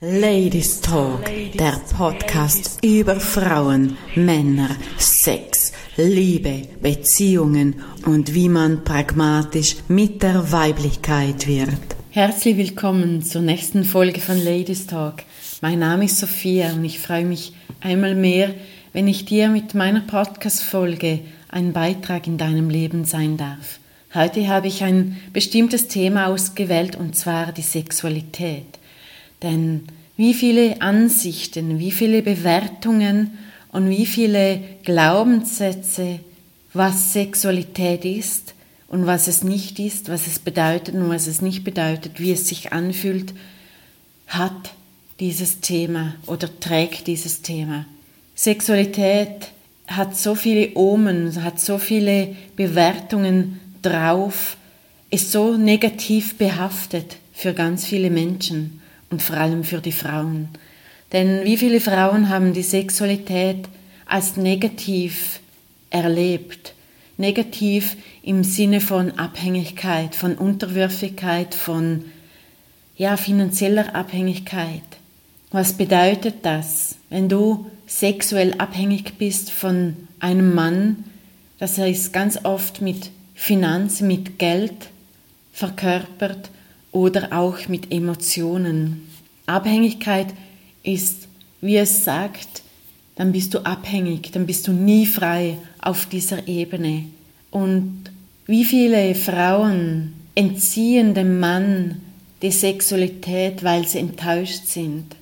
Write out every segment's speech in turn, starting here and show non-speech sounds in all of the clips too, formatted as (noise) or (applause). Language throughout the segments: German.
Ladies Talk, der Podcast über Frauen, Männer, Sex, Liebe, Beziehungen und wie man pragmatisch mit der Weiblichkeit wird. Herzlich willkommen zur nächsten Folge von Ladies Talk. Mein Name ist Sophia und ich freue mich einmal mehr, wenn ich dir mit meiner Podcast-Folge ein Beitrag in deinem Leben sein darf. Heute habe ich ein bestimmtes Thema ausgewählt und zwar die Sexualität. Denn wie viele Ansichten, wie viele Bewertungen und wie viele Glaubenssätze, was Sexualität ist und was es nicht ist, was es bedeutet und was es nicht bedeutet, wie es sich anfühlt, hat dieses Thema oder trägt dieses Thema. Sexualität hat so viele Omen, hat so viele Bewertungen drauf, ist so negativ behaftet für ganz viele Menschen und vor allem für die Frauen. Denn wie viele Frauen haben die Sexualität als negativ erlebt? Negativ im Sinne von Abhängigkeit, von Unterwürfigkeit, von ja, finanzieller Abhängigkeit. Was bedeutet das, wenn du sexuell abhängig bist von einem Mann? Das heißt ganz oft mit Finanzen, mit Geld verkörpert oder auch mit Emotionen. Abhängigkeit ist, wie es sagt, dann bist du abhängig, dann bist du nie frei auf dieser Ebene. Und wie viele Frauen entziehen dem Mann die Sexualität, weil sie enttäuscht sind,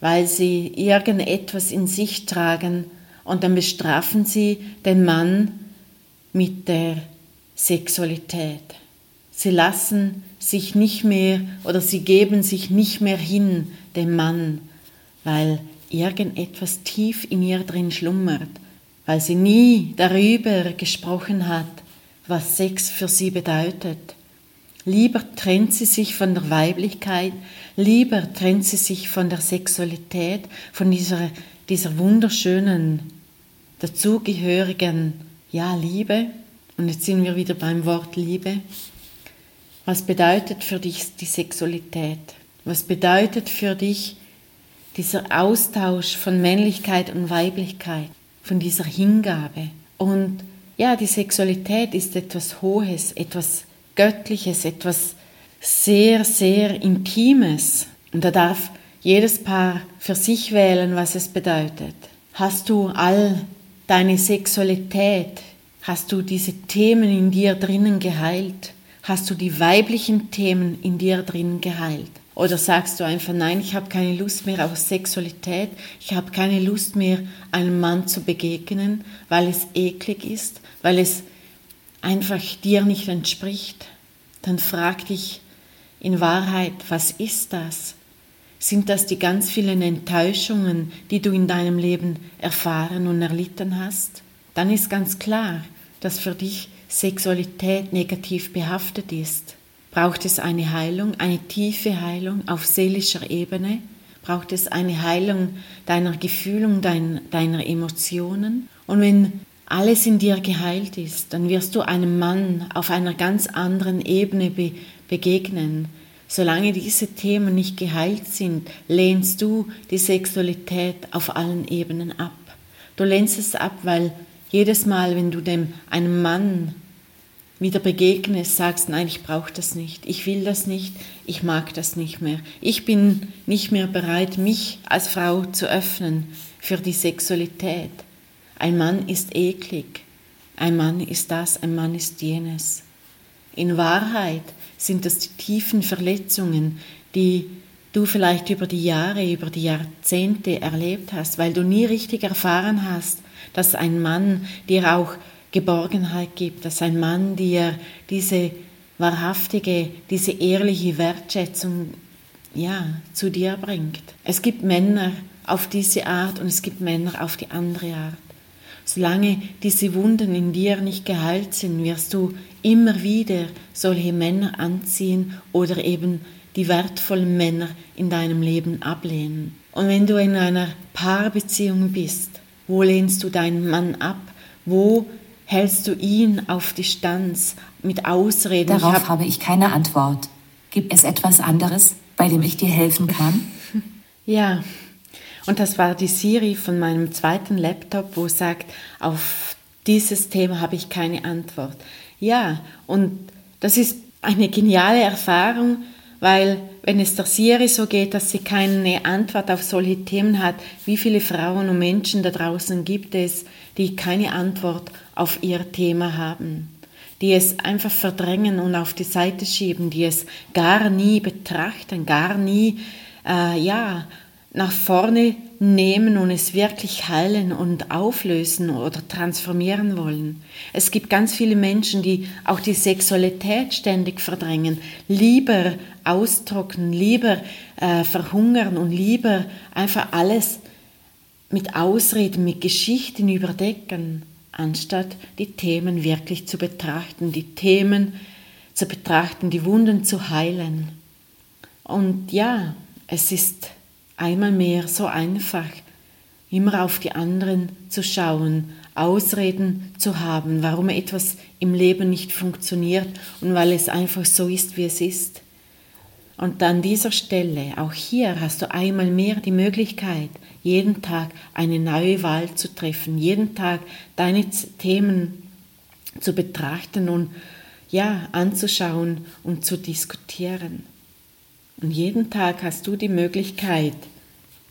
weil sie irgendetwas in sich tragen und dann bestrafen sie den Mann mit der Sexualität. Sie lassen sich nicht mehr oder sie geben sich nicht mehr hin dem Mann, weil irgendetwas tief in ihr drin schlummert, weil sie nie darüber gesprochen hat, was Sex für sie bedeutet. Lieber trennt sie sich von der Weiblichkeit, lieber trennt sie sich von der Sexualität, von dieser, dieser wunderschönen, dazugehörigen, ja, Liebe. Und jetzt sind wir wieder beim Wort Liebe. Was bedeutet für dich die Sexualität? Was bedeutet für dich dieser Austausch von Männlichkeit und Weiblichkeit, von dieser Hingabe? Und ja, die Sexualität ist etwas Hohes, etwas Göttliches, etwas sehr, sehr Intimes. Und da darf jedes Paar für sich wählen, was es bedeutet. Hast du all deine Sexualität, hast du diese Themen in dir drinnen geheilt? Hast du die weiblichen Themen in dir drin geheilt? Oder sagst du einfach, nein, ich habe keine Lust mehr auf Sexualität, ich habe keine Lust mehr, einem Mann zu begegnen, weil es eklig ist, weil es einfach dir nicht entspricht? Dann frag dich in Wahrheit, was ist das? Sind das die ganz vielen Enttäuschungen, die du in deinem Leben erfahren und erlitten hast? Dann ist ganz klar, dass für dich Sexualität negativ behaftet ist? Braucht es eine Heilung, eine tiefe Heilung auf seelischer Ebene? Braucht es eine Heilung deiner Gefühle dein, deiner Emotionen? Und wenn alles in dir geheilt ist, dann wirst du einem Mann auf einer ganz anderen Ebene be begegnen. Solange diese Themen nicht geheilt sind, lehnst du die Sexualität auf allen Ebenen ab. Du lehnst es ab, weil jedes Mal, wenn du dem einem Mann wieder begegnest, sagst, nein, ich brauche das nicht, ich will das nicht, ich mag das nicht mehr. Ich bin nicht mehr bereit, mich als Frau zu öffnen für die Sexualität. Ein Mann ist eklig, ein Mann ist das, ein Mann ist jenes. In Wahrheit sind das die tiefen Verletzungen, die du vielleicht über die Jahre, über die Jahrzehnte erlebt hast, weil du nie richtig erfahren hast, dass ein Mann dir auch Geborgenheit gibt, dass ein Mann dir diese wahrhaftige, diese ehrliche Wertschätzung ja, zu dir bringt. Es gibt Männer auf diese Art und es gibt Männer auf die andere Art. Solange diese Wunden in dir nicht geheilt sind, wirst du immer wieder solche Männer anziehen oder eben die wertvollen Männer in deinem Leben ablehnen. Und wenn du in einer Paarbeziehung bist, wo lehnst du deinen Mann ab? Wo hältst du ihn auf Distanz mit Ausreden? Darauf hab habe ich keine Antwort. Gibt es etwas anderes, bei dem ich dir helfen kann? (laughs) Ja, und das war die Siri von meinem zweiten Laptop, wo sagt, auf dieses Thema habe ich keine Antwort. Ja, und das ist eine geniale Erfahrung, weil wenn es der Siri so geht, dass sie keine Antwort auf solche Themen hat, wie viele Frauen und Menschen da draußen gibt es, die keine Antwort auf ihr Thema haben, die es einfach verdrängen und auf die Seite schieben, die es gar nie betrachten, gar nie äh, ja nach vorne nehmen und es wirklich heilen und auflösen oder transformieren wollen. Es gibt ganz viele Menschen, die auch die Sexualität ständig verdrängen, lieber austrocknen, lieber äh, verhungern und lieber einfach alles mit Ausreden, mit Geschichten überdecken, anstatt die Themen wirklich zu betrachten, die Themen zu betrachten, die Wunden zu heilen. Und ja, es ist einmal mehr so einfach, immer auf die anderen zu schauen, Ausreden zu haben, warum etwas im Leben nicht funktioniert und weil es einfach so ist, wie es ist. Und an dieser Stelle, auch hier hast du einmal mehr die Möglichkeit, jeden Tag eine neue Wahl zu treffen, jeden Tag deine Themen zu betrachten und ja, anzuschauen und zu diskutieren. Und jeden Tag hast du die Möglichkeit,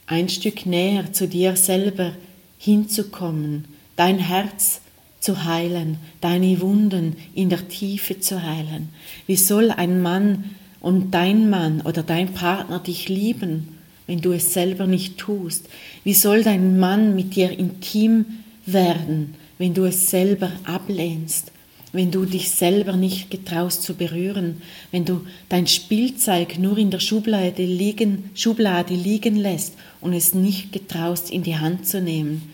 ein Stück näher zu dir selber hinzukommen, dein Herz zu heilen, deine Wunden in der Tiefe zu heilen. Wie soll ein Mann und dein Mann oder dein Partner dich lieben, wenn du es selber nicht tust? Wie soll dein Mann mit dir intim werden, wenn du es selber ablehnst? Wenn du dich selber nicht getraust zu berühren, wenn du dein Spielzeug nur in der Schublade liegen, Schublade liegen lässt und es nicht getraust in die Hand zu nehmen.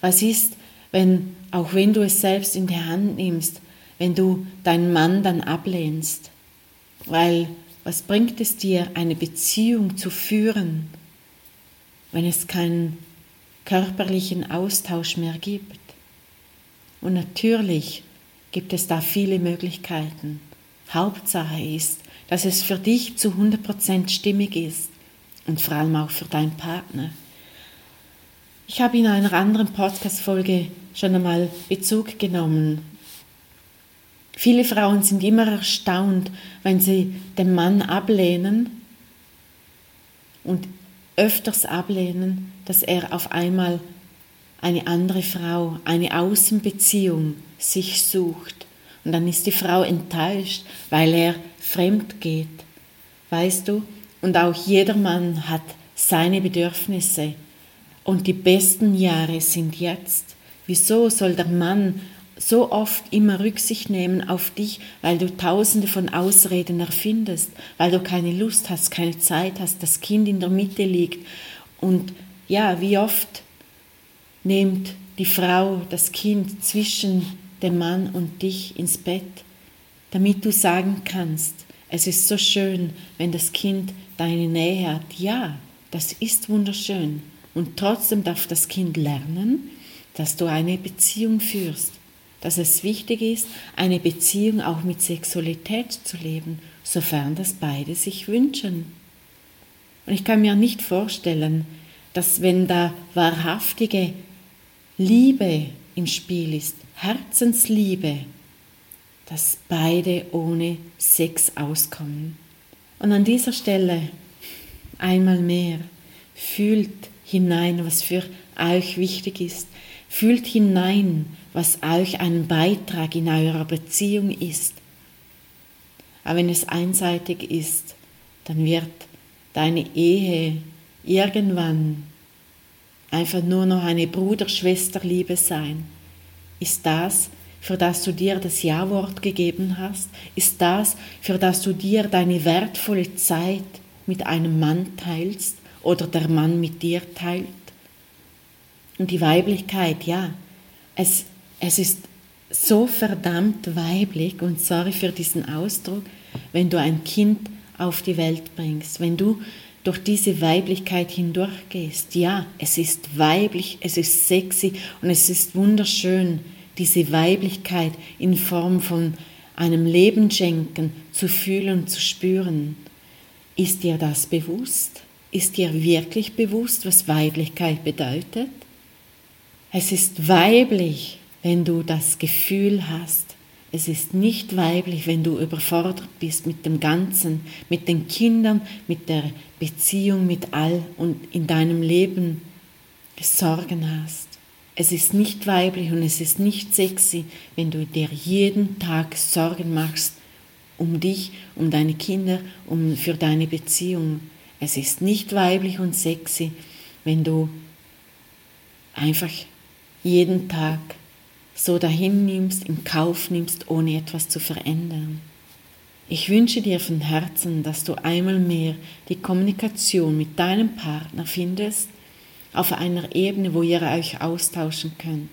Was ist, wenn, auch wenn du es selbst in die Hand nimmst, wenn du deinen Mann dann ablehnst? Weil was bringt es dir, eine Beziehung zu führen, wenn es keinen körperlichen Austausch mehr gibt? Und natürlich gibt es da viele Möglichkeiten. Hauptsache ist, dass es für dich zu 100% stimmig ist und vor allem auch für deinen Partner. Ich habe in einer anderen Podcast-Folge schon einmal Bezug genommen. Viele Frauen sind immer erstaunt, wenn sie den Mann ablehnen und öfters ablehnen, dass er auf einmal eine andere Frau, eine Außenbeziehung sich sucht. Und dann ist die Frau enttäuscht, weil er fremd geht. Weißt du? Und auch jeder Mann hat seine Bedürfnisse. Und die besten Jahre sind jetzt. Wieso soll der Mann so oft immer Rücksicht nehmen auf dich, weil du tausende von Ausreden erfindest, weil du keine Lust hast, keine Zeit hast, das Kind in der Mitte liegt. Und ja, wie oft nimmt die Frau das Kind zwischen den Mann und dich ins Bett, damit du sagen kannst, es ist so schön, wenn das Kind deine Nähe hat. Ja, das ist wunderschön. Und trotzdem darf das Kind lernen, dass du eine Beziehung führst, dass es wichtig ist, eine Beziehung auch mit Sexualität zu leben, sofern das beide sich wünschen. Und ich kann mir nicht vorstellen, dass wenn da wahrhaftige Liebe im Spiel ist, Herzensliebe, dass beide ohne Sex auskommen. Und an dieser Stelle einmal mehr fühlt hinein, was für euch wichtig ist. Fühlt hinein, was euch ein Beitrag in eurer Beziehung ist. Aber wenn es einseitig ist, dann wird deine Ehe irgendwann einfach nur noch eine Bruder-Schwester-Liebe sein ist das, für das du dir das Ja-Wort gegeben hast? Ist das, für das du dir deine wertvolle Zeit mit einem Mann teilst oder der Mann mit dir teilt? Und die Weiblichkeit, ja, es, es ist so verdammt weiblich und sorry für diesen Ausdruck, wenn du ein Kind auf die Welt bringst, wenn du durch diese Weiblichkeit hindurchgehst. Ja, es ist weiblich, es ist sexy und es ist wunderschön, diese Weiblichkeit in Form von einem Leben schenken, zu fühlen und zu spüren. Ist dir das bewusst? Ist dir wirklich bewusst, was Weiblichkeit bedeutet? Es ist weiblich, wenn du das Gefühl hast, es ist nicht weiblich, wenn du überfordert bist mit dem Ganzen, mit den Kindern, mit der Beziehung, mit all und in deinem Leben Sorgen hast. Es ist nicht weiblich und es ist nicht sexy, wenn du dir jeden Tag Sorgen machst um dich, um deine Kinder, um für deine Beziehung. Es ist nicht weiblich und sexy, wenn du einfach jeden Tag so dahin nimmst, in Kauf nimmst, ohne etwas zu verändern. Ich wünsche dir von Herzen, dass du einmal mehr die Kommunikation mit deinem Partner findest, auf einer Ebene, wo ihr euch austauschen könnt.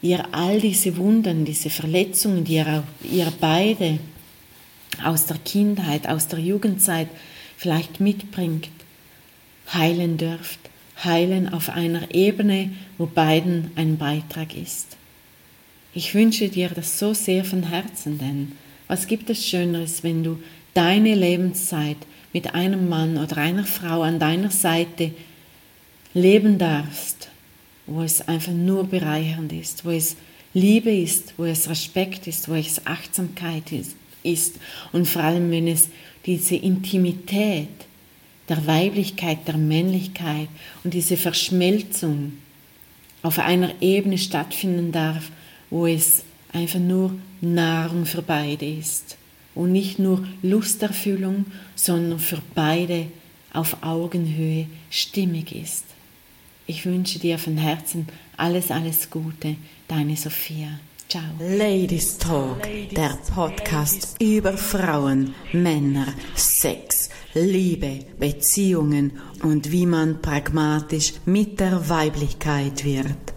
Ihr all diese Wunden, diese Verletzungen, die ihr, ihr beide aus der Kindheit, aus der Jugendzeit vielleicht mitbringt, heilen dürft. Heilen auf einer Ebene, wo beiden ein Beitrag ist. Ich wünsche dir das so sehr von Herzen, denn was gibt es Schöneres, wenn du deine Lebenszeit mit einem Mann oder einer Frau an deiner Seite leben darfst, wo es einfach nur bereichernd ist, wo es Liebe ist, wo es Respekt ist, wo es Achtsamkeit ist, und vor allem wenn es diese Intimität der Weiblichkeit, der Männlichkeit und diese Verschmelzung auf einer Ebene stattfinden darf, wo es einfach nur Nahrung für beide ist und nicht nur Lusterfüllung, sondern für beide auf Augenhöhe stimmig ist. Ich wünsche dir von Herzen alles, alles Gute, deine Sophia. Ciao. Ladies Talk, der Podcast über Frauen, Männer, Sex, Liebe, Beziehungen und wie man pragmatisch mit der Weiblichkeit wird.